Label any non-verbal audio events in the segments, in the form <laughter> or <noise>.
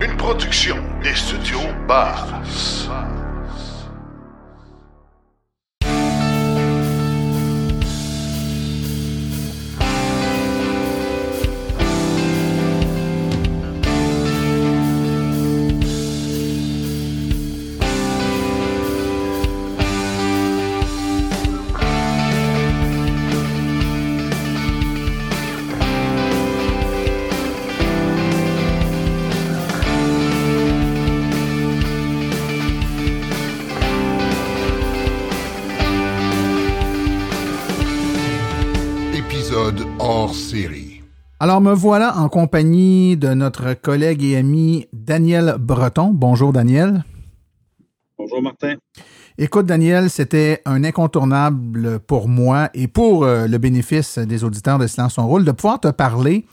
Une production des studios Bass. Épisode hors série. Alors me voilà en compagnie de notre collègue et ami Daniel Breton. Bonjour Daniel. Bonjour Martin. Écoute Daniel, c'était un incontournable pour moi et pour euh, le bénéfice des auditeurs de Silence son rôle de pouvoir te parler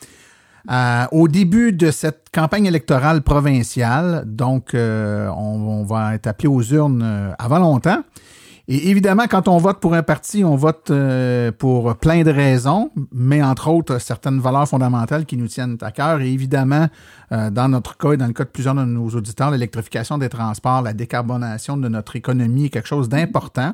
euh, au début de cette campagne électorale provinciale. Donc euh, on, on va être appelé aux urnes avant longtemps. Et évidemment, quand on vote pour un parti, on vote euh, pour plein de raisons, mais entre autres certaines valeurs fondamentales qui nous tiennent à cœur. Et évidemment, euh, dans notre cas et dans le cas de plusieurs de nos auditeurs, l'électrification des transports, la décarbonation de notre économie est quelque chose d'important.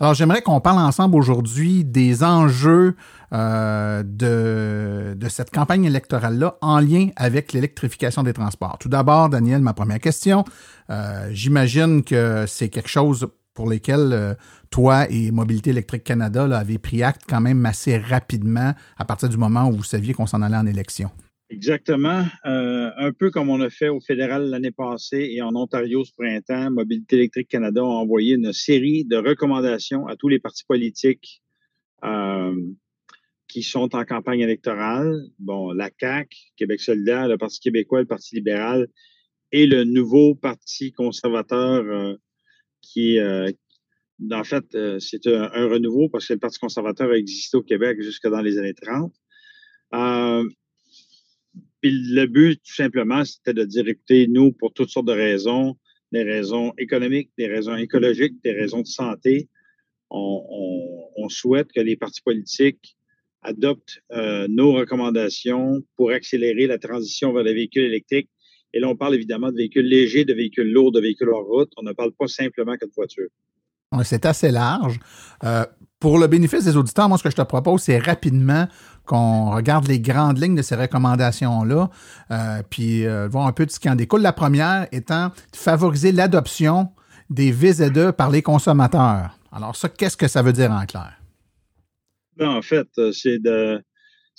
Alors, j'aimerais qu'on parle ensemble aujourd'hui des enjeux euh, de, de cette campagne électorale-là en lien avec l'électrification des transports. Tout d'abord, Daniel, ma première question. Euh, J'imagine que c'est quelque chose pour lesquels euh, toi et Mobilité électrique Canada là, avez pris acte quand même assez rapidement à partir du moment où vous saviez qu'on s'en allait en élection. Exactement. Euh, un peu comme on a fait au fédéral l'année passée et en Ontario ce printemps, Mobilité électrique Canada a envoyé une série de recommandations à tous les partis politiques euh, qui sont en campagne électorale. Bon, la CAQ, Québec solidaire, le Parti québécois, le Parti libéral et le nouveau Parti conservateur qui, euh, en fait, euh, c'est un, renouveau parce que le Parti conservateur a existé au Québec jusque dans les années 30. Euh, puis le but, tout simplement, c'était de dire, nous, pour toutes sortes de raisons, des raisons économiques, des raisons écologiques, des raisons de santé, on, souhaite que les partis politiques adoptent nos recommandations pour accélérer la transition vers les véhicules électriques et là, on parle évidemment de véhicules légers, de véhicules lourds, de véhicules hors route. On ne parle pas simplement que de voitures. C'est assez large. Euh, pour le bénéfice des auditeurs, moi, ce que je te propose, c'est rapidement qu'on regarde les grandes lignes de ces recommandations-là, euh, puis euh, voir un peu de ce qui en découle. La première étant de favoriser l'adoption des VZ2 par les consommateurs. Alors ça, qu'est-ce que ça veut dire en clair? Ben, en fait, c'est de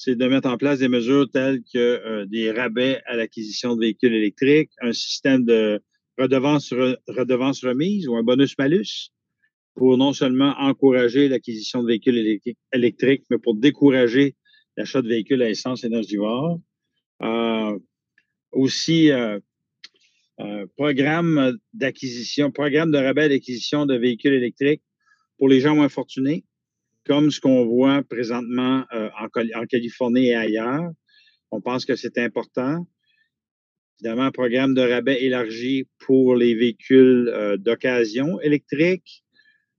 c'est de mettre en place des mesures telles que euh, des rabais à l'acquisition de véhicules électriques, un système de redevance, re, redevance remise ou un bonus-malus pour non seulement encourager l'acquisition de véhicules électriques, mais pour décourager l'achat de véhicules à essence énergivore. Euh, aussi, euh, euh, programme d'acquisition, programme de rabais d'acquisition de véhicules électriques pour les gens moins fortunés comme ce qu'on voit présentement euh, en, en, Californie et ailleurs. On pense que c'est important. Évidemment, un programme de rabais élargi pour les véhicules euh, d'occasion électriques.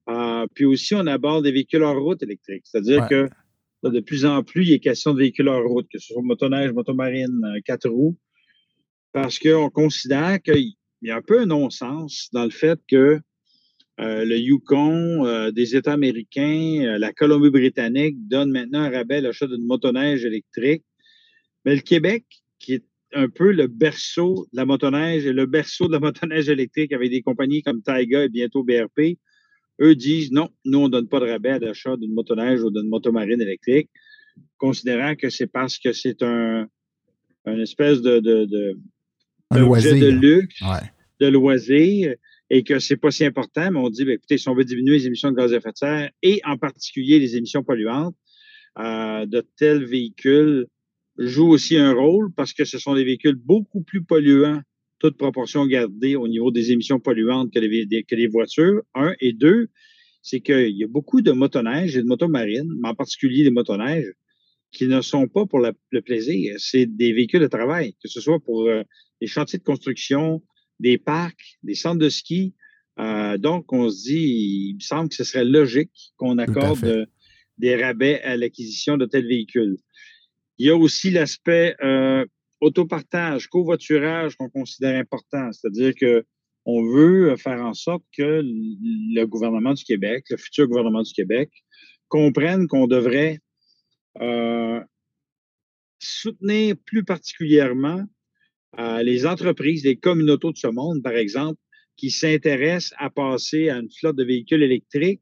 Euh, puis aussi, on aborde des véhicules hors route électriques. C'est-à-dire ouais. que là, de plus en plus, il est question de véhicules hors route, que ce soit motoneige, motomarine, quatre roues, parce qu'on considère qu'il y a un peu un non-sens dans le fait que euh, le Yukon, euh, des États américains, euh, la Colombie-Britannique donne maintenant un rabais à l'achat d'une motoneige électrique. Mais le Québec, qui est un peu le berceau de la motoneige et le berceau de la motoneige électrique avec des compagnies comme Taiga et bientôt BRP, eux disent non, nous, on ne donne pas de rabais à l'achat d'une motoneige ou d'une motomarine électrique, considérant que c'est parce que c'est un, espèce de, de, de, un loisir. de luxe, ouais. de loisir et que c'est pas si important, mais on dit, bien, écoutez, si on veut diminuer les émissions de gaz à effet de serre et en particulier les émissions polluantes, euh, de tels véhicules jouent aussi un rôle parce que ce sont des véhicules beaucoup plus polluants, toute proportion gardée au niveau des émissions polluantes que les, que les voitures, un. Et deux, c'est qu'il y a beaucoup de motoneiges et de motomarines, mais en particulier des motoneiges, qui ne sont pas pour le plaisir. C'est des véhicules de travail, que ce soit pour euh, les chantiers de construction, des parcs, des centres de ski. Euh, donc, on se dit, il me semble que ce serait logique qu'on accorde euh, des rabais à l'acquisition de tels véhicules. Il y a aussi l'aspect euh, autopartage, covoiturage qu'on considère important. C'est-à-dire que on veut faire en sorte que le gouvernement du Québec, le futur gouvernement du Québec, comprenne qu'on devrait euh, soutenir plus particulièrement euh, les entreprises, les communautés de ce monde, par exemple, qui s'intéressent à passer à une flotte de véhicules électriques.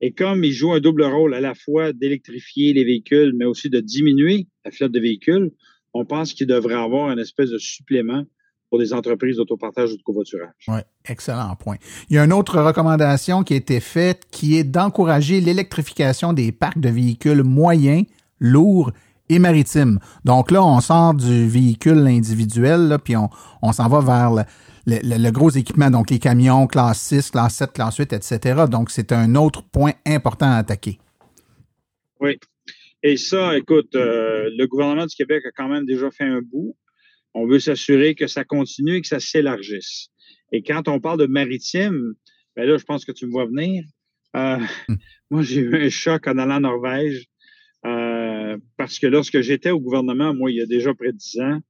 Et comme ils jouent un double rôle à la fois d'électrifier les véhicules, mais aussi de diminuer la flotte de véhicules, on pense qu'il devrait avoir un espèce de supplément pour des entreprises d'autopartage ou de covoiturage. Oui, excellent point. Il y a une autre recommandation qui a été faite qui est d'encourager l'électrification des parcs de véhicules moyens, lourds et maritimes. Donc là, on sort du véhicule individuel, puis on, on s'en va vers le, gros équipement, donc les camions, classe 6, classe 7, classe 8, etc. Donc, c'est un autre point important à attaquer. Oui. Et ça, écoute, euh, le gouvernement du Québec a quand même déjà fait un bout. On veut s'assurer que ça continue et que ça s'élargisse. Et quand on parle de maritime, ben là, je pense que tu me vois venir. Euh, hmm. <laughs> Moi, j'ai eu un choc en allant en Norvège euh, parce que lorsque j'étais au gouvernement, moi, il y a déjà près de dix ans,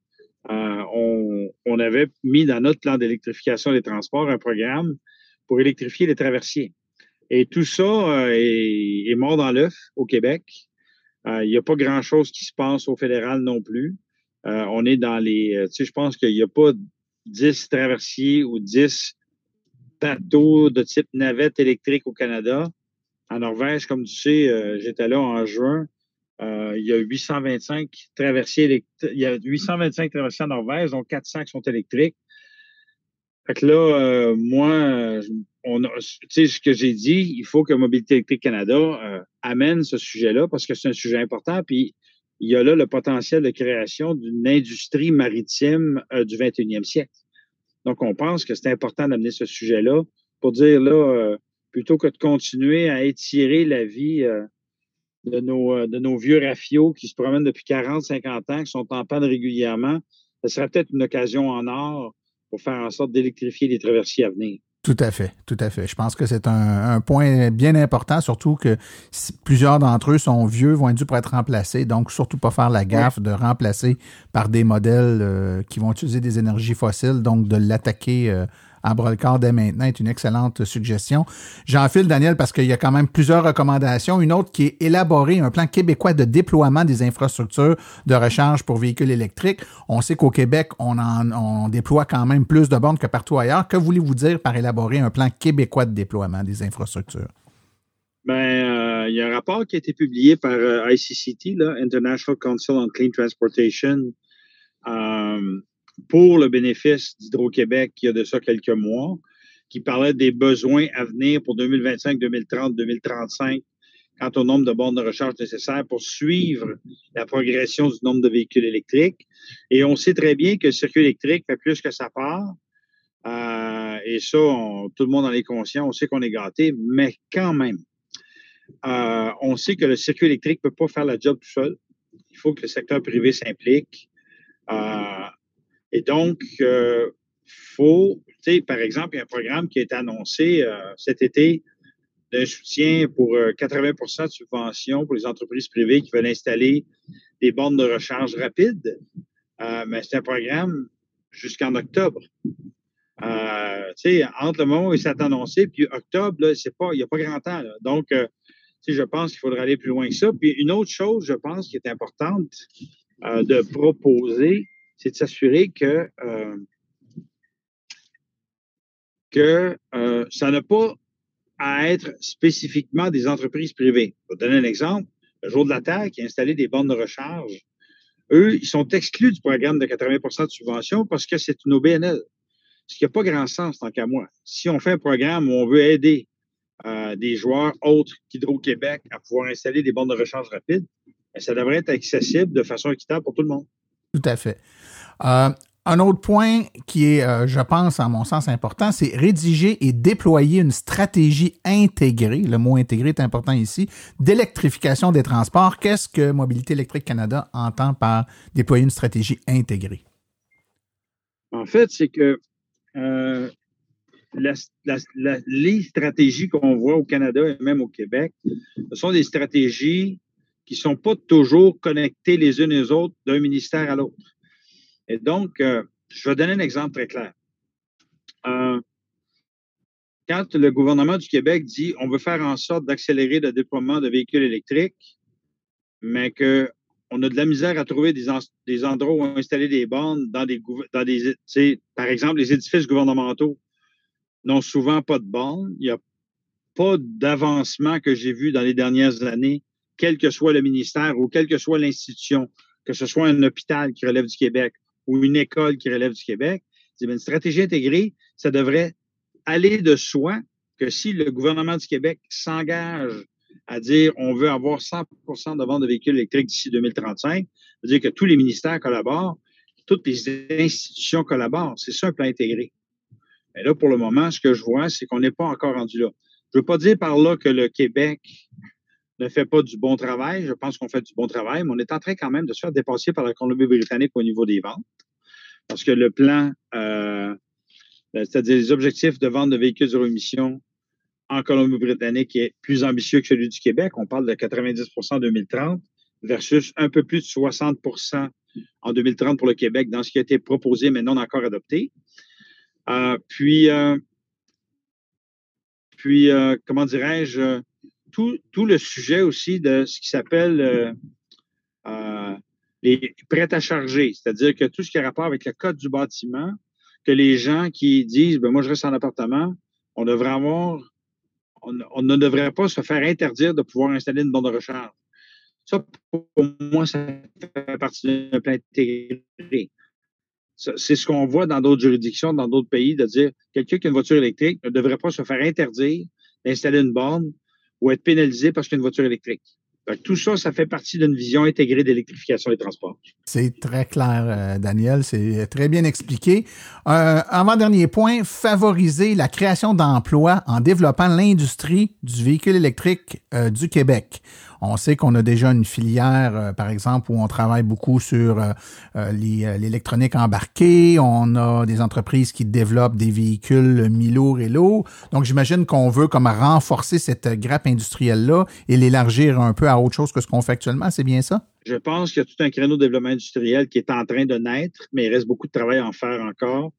euh, on, avait mis dans notre plan d'électrification des transports un programme pour électrifier les traversiers. Et tout ça euh, est, mort dans l'œuf au Québec. Il n'y a pas grand-chose qui se passe au fédéral non plus. On est dans les... Tu sais, je pense qu'il n'y a pas 10 traversiers ou 10 bateaux de type navette électrique au Canada. En Norvège, comme tu sais, j'étais là en juin. Euh, il y a 825 traversiers il y a 825 traversiers en Norvège, dont 400 qui sont électriques. Fait que là, euh, moi, on tu sais, ce que j'ai dit, il faut que Mobilité électrique Canada euh, amène ce sujet-là parce que c'est un sujet important. Puis il y a là le potentiel de création d'une industrie maritime du 21e siècle. Donc, on pense que c'est important d'amener ce sujet-là pour dire là, plutôt que de continuer à étirer la vie de nos, euh, de nos vieux rafios qui se promènent depuis 40, 50 ans, qui sont en panne régulièrement, ce serait peut-être une occasion en or pour faire en sorte d'électrifier les traversiers à venir. Tout à fait, tout à fait. Je pense que c'est un, point bien important, surtout que plusieurs d'entre eux sont vieux, vont être dû pour être remplacés. Donc, surtout pas faire la gaffe de remplacer par des modèles euh, qui vont utiliser des énergies fossiles, donc de l'attaquer euh, à dès maintenant est une excellente suggestion. J'enfile, Daniel, parce qu'il y a quand même plusieurs recommandations. Une autre qui est élaborer un plan québécois de déploiement des infrastructures de recharge pour véhicules électriques. On sait qu'au Québec, on, en, déploie quand même plus de bornes que partout ailleurs. Que voulez-vous dire par élaborer un plan québécois de déploiement des infrastructures? Ben, euh, il y a un rapport qui a été publié par euh, ICCT, là, International Council on Clean Transportation, euh, pour le bénéfice d'Hydro-Québec il y a de ça quelques mois, qui parlait des besoins à venir pour 2025, 2030, 2035 quant au nombre de bornes de recharge nécessaires pour suivre la progression du nombre de véhicules électriques. Et on sait très bien que le circuit électrique fait plus que sa part. Euh, et ça, tout le monde en est conscient, on sait qu'on est gâté, mais quand même, euh, on sait que le circuit électrique ne peut pas faire la job tout seul. Il faut que le secteur privé s'implique. Euh, et donc, euh, faut, tu sais, par exemple, il y a un programme qui est annoncé euh, cet été d'un soutien pour 80% euh, de subvention pour les entreprises privées qui veulent installer des bornes de recharge rapide. Euh, mais c'est un programme jusqu'en octobre. Euh, entre le moment où il s'est annoncé, puis octobre, il n'y a pas grand temps. Donc, sais, je pense qu'il faudrait aller plus loin que ça. Puis une autre chose, je pense, qui est importante de proposer, c'est de s'assurer que, euh, euh, ça n'a pas à être spécifiquement des entreprises privées. Je vais donner un exemple. Le jour de la Terre qui a installé des bornes de recharge, eux, ils sont exclus du programme de 80% de subvention parce que c'est une OBNL. Ce qui n'a pas grand sens tant qu'à moi. Si on fait un programme où on veut aider euh, des joueurs autres qu'Hydro-Québec à pouvoir installer des bornes de recharge rapides, ben, ça devrait être accessible de façon équitable pour tout le monde. Tout à fait. Euh, un autre point qui est, euh, je pense, à mon sens important, c'est rédiger et déployer une stratégie intégrée, le mot intégré est important ici, d'électrification des transports. Qu'est-ce que Mobilité électrique Canada entend par déployer une stratégie intégrée? En fait, c'est que euh, les stratégies qu'on voit au Canada et même au Québec, ce sont des stratégies qui ne sont pas toujours connectées les unes aux autres d'un ministère à l'autre. Et donc, euh, je vais donner un exemple très clair. Euh, quand le gouvernement du Québec dit on veut faire en sorte d'accélérer le déploiement de véhicules électriques, mais qu'on a de la misère à trouver des, des endroits où installer des bornes dans des, dans des par exemple, les édifices gouvernementaux n'ont souvent pas de bornes. Il n'y a pas d'avancement que j'ai vu dans les dernières années, quel que soit le ministère ou quelle que soit l'institution, que ce soit un hôpital qui relève du Québec ou une école qui relève du Québec. Une stratégie intégrée, ça devrait aller de soi que si le gouvernement du Québec s'engage à dire on veut avoir 100% de vente de véhicules électriques d'ici 2035, veut dire que tous les ministères collaborent, toutes les institutions collaborent. C'est ça un plan intégré. Mais là, pour le moment, ce que je vois, c'est qu'on n'est pas encore rendu là. Je ne veux pas dire par là que le Québec ne fait pas du bon travail. Je pense qu'on fait du bon travail, mais on est en train quand même de se faire dépasser par la Colombie-Britannique au niveau des ventes. Parce que le plan, euh, c'est-à-dire les objectifs de vente de véhicules zéro émission en Colombie-Britannique est plus ambitieux que celui du Québec. On parle de 90% en 2030 versus un peu plus de 60% en 2030 pour le Québec dans ce qui a été proposé mais non encore adopté. Euh, puis, euh, puis euh, comment dirais-je, tout, tout, le sujet aussi de ce qui s'appelle les prêts à charger, c'est-à-dire que tout ce qui a rapport avec le code du bâtiment, que les gens qui disent, ben moi je reste en appartement, on devrait avoir, on, on, ne devrait pas se faire interdire de pouvoir installer une borne de recharge. Ça, pour moi, ça fait partie d'un plan intégré. C'est ce qu'on voit dans d'autres juridictions, dans d'autres pays, de dire quelqu'un qui a une voiture électrique ne devrait pas se faire interdire d'installer une borne ou être pénalisé parce qu'il a une voiture électrique. tout ça, ça fait partie d'une vision intégrée d'électrification des transports. C'est très clair, euh, Daniel. C'est très bien expliqué. Euh, avant-dernier point, favoriser la création d'emplois en développant l'industrie du véhicule électrique euh, du Québec. On sait qu'on a déjà une filière, euh, par exemple, où on travaille beaucoup sur euh, euh, l'électronique embarquée. On a des entreprises qui développent des véhicules mi-lourds et lourds. Donc, j'imagine qu'on veut comme renforcer cette grappe industrielle-là et l'élargir un peu à autre chose que ce qu'on fait actuellement. C'est bien ça? Je pense qu'il y a tout un créneau de développement industriel qui est en train de naître, mais il reste beaucoup de travail à en faire encore.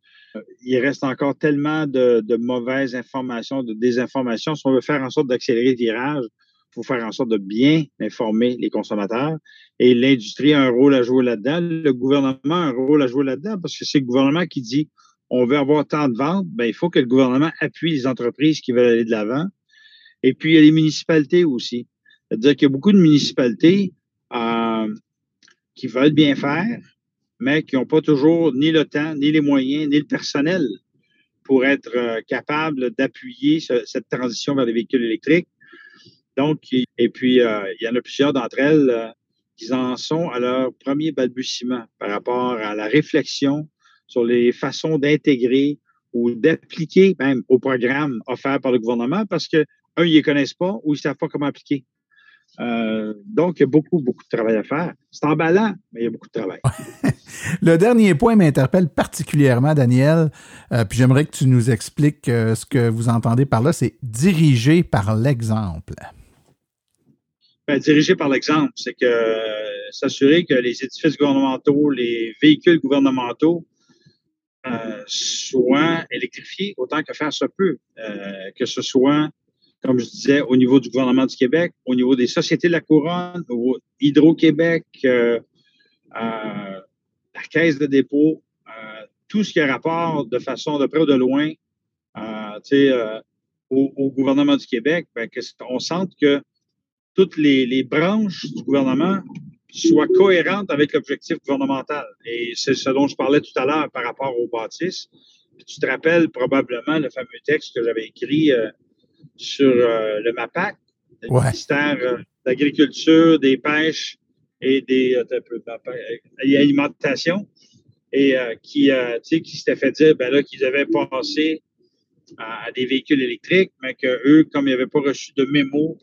Il reste encore tellement de, de mauvaises informations, de désinformations. Si on veut faire en sorte d'accélérer le virage, faut faire en sorte de bien informer les consommateurs. Et l'industrie a un rôle à jouer là-dedans. Le gouvernement a un rôle à jouer là-dedans parce que c'est le gouvernement qui dit on veut avoir tant de ventes, ben, il faut que le gouvernement appuie les entreprises qui veulent aller de l'avant. Et puis, il y a les municipalités aussi. C'est-à-dire qu'il y a beaucoup de municipalités euh, qui veulent bien faire, mais qui n'ont pas toujours ni le temps, ni les moyens, ni le personnel pour être euh, capables d'appuyer cette transition vers les véhicules électriques. Donc, et puis, euh, il y en a plusieurs d'entre elles euh, qui en sont à leur premier balbutiement par rapport à la réflexion sur les façons d'intégrer ou d'appliquer même au programme offert par le gouvernement parce que, un, ils ne connaissent pas ou ils ne savent pas comment appliquer. Euh, donc, il y a beaucoup, beaucoup de travail à faire. C'est emballant, mais il y a beaucoup de travail. <laughs> Le dernier point m'interpelle particulièrement, Daniel, puis j'aimerais que tu nous expliques ce que vous entendez par là, c'est diriger par l'exemple. Ben, dirigé par l'exemple, c'est que euh, s'assurer que les édifices gouvernementaux, les véhicules gouvernementaux euh, soient électrifiés autant que faire se peut, euh, que ce soit, comme je disais, au niveau du gouvernement du Québec, au niveau des sociétés de la couronne, au Hydro-Québec, la caisse de dépôt, tout ce qui a rapport de façon de près ou de loin, au, au, gouvernement du Québec, ben, on sente que toutes les, branches du gouvernement soient cohérentes avec l'objectif gouvernemental. Et c'est ce dont je parlais tout à l'heure par rapport aux bâtisses. tu te rappelles probablement le fameux texte que j'avais écrit euh, sur euh, le MAPAC, le ministère euh, de l'Agriculture, des Pêches et des Alimentation, et qui, qui s'était fait dire ben là, qu'ils avaient pensé à, à, des véhicules électriques, mais qu'eux, comme ils n'avaient pas reçu de mémo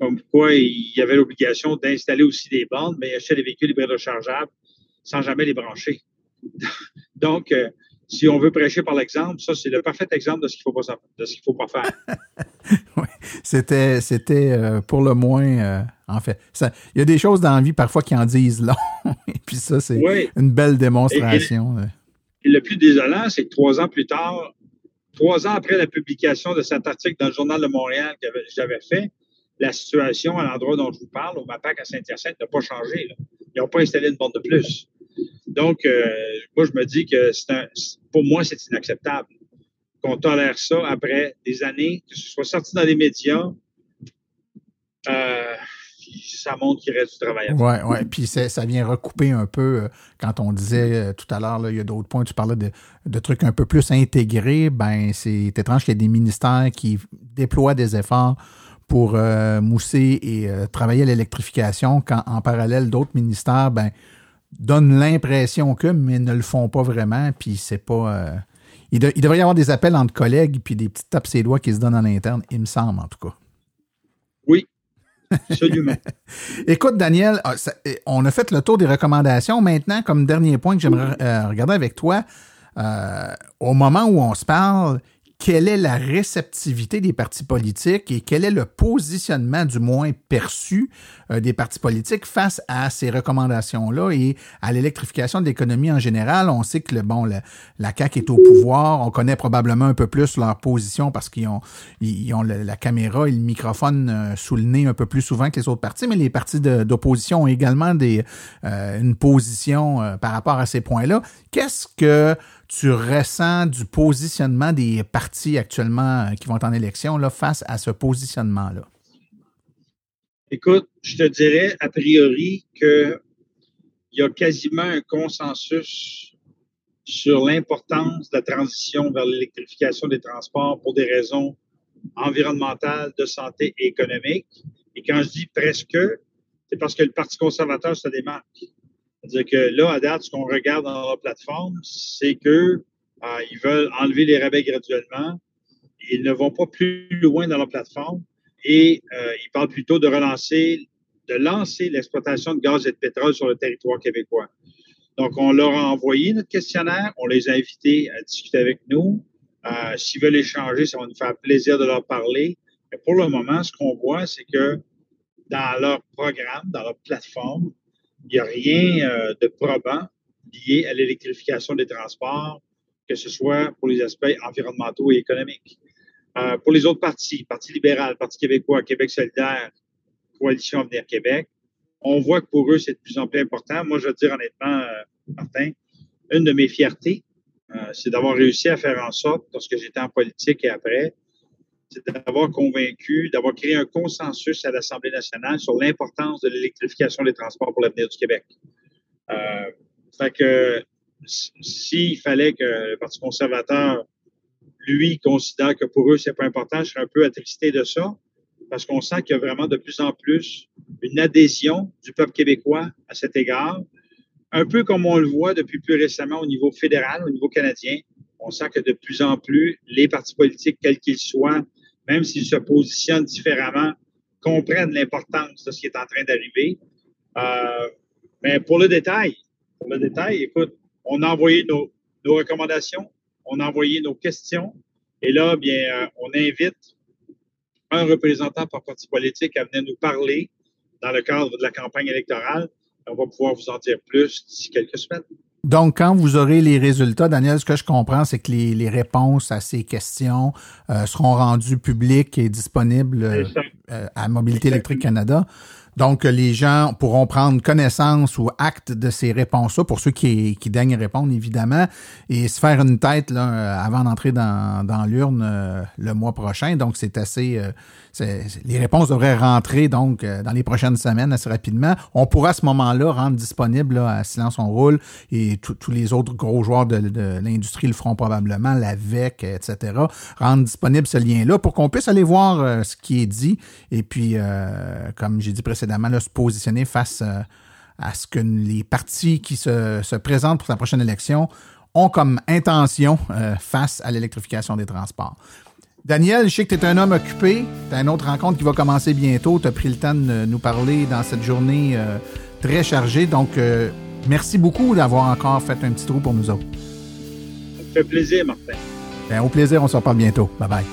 comme quoi il y avait l'obligation d'installer aussi des bandes, mais il achetait des véhicules hybrides rechargeables sans jamais les brancher. <laughs> Donc, euh, si on veut prêcher par l'exemple, ça, c'est le parfait exemple de ce qu'il faut pas, de ce qu'il faut pas faire. <laughs> oui, c'était, c'était euh, pour le moins, euh, en fait. Il y a des choses dans la vie parfois qui en disent long. <laughs> et puis ça, c'est une belle démonstration. Et, le plus désolant, c'est que trois ans plus tard, trois ans après la publication de cet article dans le Journal de Montréal que j'avais fait, la situation à l'endroit dont je vous parle, au MAPAC à Saint-Hyacinthe, n'a pas changé. Ils n'ont pas installé une bande de plus. Donc, euh, moi, je me dis que un, pour moi, c'est inacceptable qu'on tolère ça après des années, que ce soit sorti dans les médias. Euh, ça montre qu'il reste du travail. Oui, oui. Puis ça vient recouper un peu, euh, quand on disait tout à l'heure, il y a d'autres points, tu parlais de, trucs un peu plus intégrés. Ben, c'est étrange qu'il y ait des ministères qui déploient des efforts pour mousser et travailler à l'électrification, quand en parallèle, d'autres ministères, ben, donnent l'impression que, mais ne le font pas vraiment. Puis c'est pas. Euh, il, devrait y avoir des appels entre collègues puis des petites tapes ses doigts qui se donnent à l'interne, il me semble en tout cas. Oui, absolument. <laughs> Écoute, Daniel, ah, eh, on a fait le tour des recommandations. Maintenant, comme dernier point que j'aimerais euh, regarder avec toi, euh, au moment où on se parle, quelle est la réceptivité des partis politiques et quel est le positionnement du moins perçu euh, des partis politiques face à ces recommandations-là et à l'électrification de l'économie en général? On sait que le, bon, la CAQ est au pouvoir. On connaît probablement un peu plus leur position parce qu'ils ont, la caméra et le microphone euh, sous le nez un peu plus souvent que les autres partis, mais les partis d'opposition ont également euh, une position par rapport à ces points-là. Qu'est-ce que tu ressens du positionnement des partis actuellement euh, qui vont en élection là, face à ce positionnement-là? Écoute, je te dirais a priori qu'il y a quasiment un consensus sur l'importance de la transition vers l'électrification des transports pour des raisons environnementales, de santé et économiques. Et quand je dis presque, c'est parce que le Parti conservateur se démarque. C'est-à-dire que là, à date, ce qu'on regarde dans leur plateforme, c'est qu'ils euh, veulent enlever les rabais graduellement. Ils ne vont pas plus loin dans leur plateforme et euh, ils parlent plutôt de relancer, de lancer l'exploitation de gaz et de pétrole sur le territoire québécois. Donc, on leur a envoyé notre questionnaire, on les a invités à discuter avec nous. Euh, S'ils veulent échanger, ça va nous faire plaisir de leur parler. Mais pour le moment, ce qu'on voit, c'est que dans leur programme, dans leur plateforme, il n'y a rien euh, de probant lié à l'électrification des transports, que ce soit pour les aspects environnementaux et économiques. Euh, pour les autres partis, Parti libéral, Parti québécois, Québec solidaire, Coalition Avenir Québec, on voit que pour eux, c'est de plus en plus important. Moi, je veux dire honnêtement, euh, Martin, une de mes fiertés, c'est d'avoir réussi à faire en sorte, lorsque j'étais en politique et après, c'est d'avoir convaincu, d'avoir créé un consensus à l'Assemblée nationale sur l'importance de l'électrification des transports pour l'avenir du Québec. Euh, fait que s'il fallait que le Parti conservateur, lui, considère que pour eux, c'est pas important, je serais un peu attristé de ça, parce qu'on sent qu'il y a vraiment de plus en plus une adhésion du peuple québécois à cet égard, un peu comme on le voit depuis plus récemment au niveau fédéral, au niveau canadien. On sent que de plus en plus, les partis politiques, quels qu'ils soient, même s'ils se positionnent différemment, comprennent l'importance de ce qui est en train d'arriver. Euh, mais pour le détail, pour le détail, écoute, on a envoyé nos, recommandations, on a envoyé nos questions, et là, bien, euh, on invite un représentant par parti politique à venir nous parler dans le cadre de la campagne électorale. On va pouvoir vous en dire plus d'ici quelques semaines. Donc, quand vous aurez les résultats, Daniel, ce que je comprends, c'est que les, réponses à ces questions euh, seront rendues publiques et disponibles euh, à Mobilité électrique Canada. Donc, les gens pourront prendre connaissance ou acte de ces réponses-là, pour ceux qui, qui daignent répondre, évidemment, et se faire une tête là, euh, avant d'entrer dans, dans l'urne le mois prochain. Donc, c'est assez, les réponses devraient rentrer donc euh, dans les prochaines semaines assez rapidement. On pourra à ce moment-là rendre disponible à Silence on roule et tous les autres gros joueurs de, l'industrie le feront probablement, la VEC, etc. Rendre disponible ce lien-là pour qu'on puisse aller voir euh, ce qui est dit et puis, euh, comme j'ai dit précédemment, se positionner face à ce que les partis qui se, se, présentent pour la prochaine élection ont comme intention face à l'électrification des transports. Daniel, je sais que tu es un homme occupé. Tu as une autre rencontre qui va commencer bientôt. Tu as pris le temps de nous parler dans cette journée euh, très chargée. Donc, euh, merci beaucoup d'avoir encore fait un petit trou pour nous autres. Ça fait plaisir, Martin. Ben, au plaisir, on se reparle bientôt. Bye bye.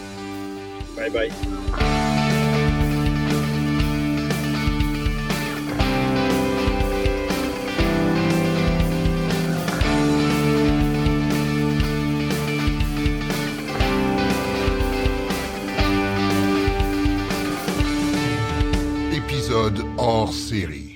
Bye bye. Hors.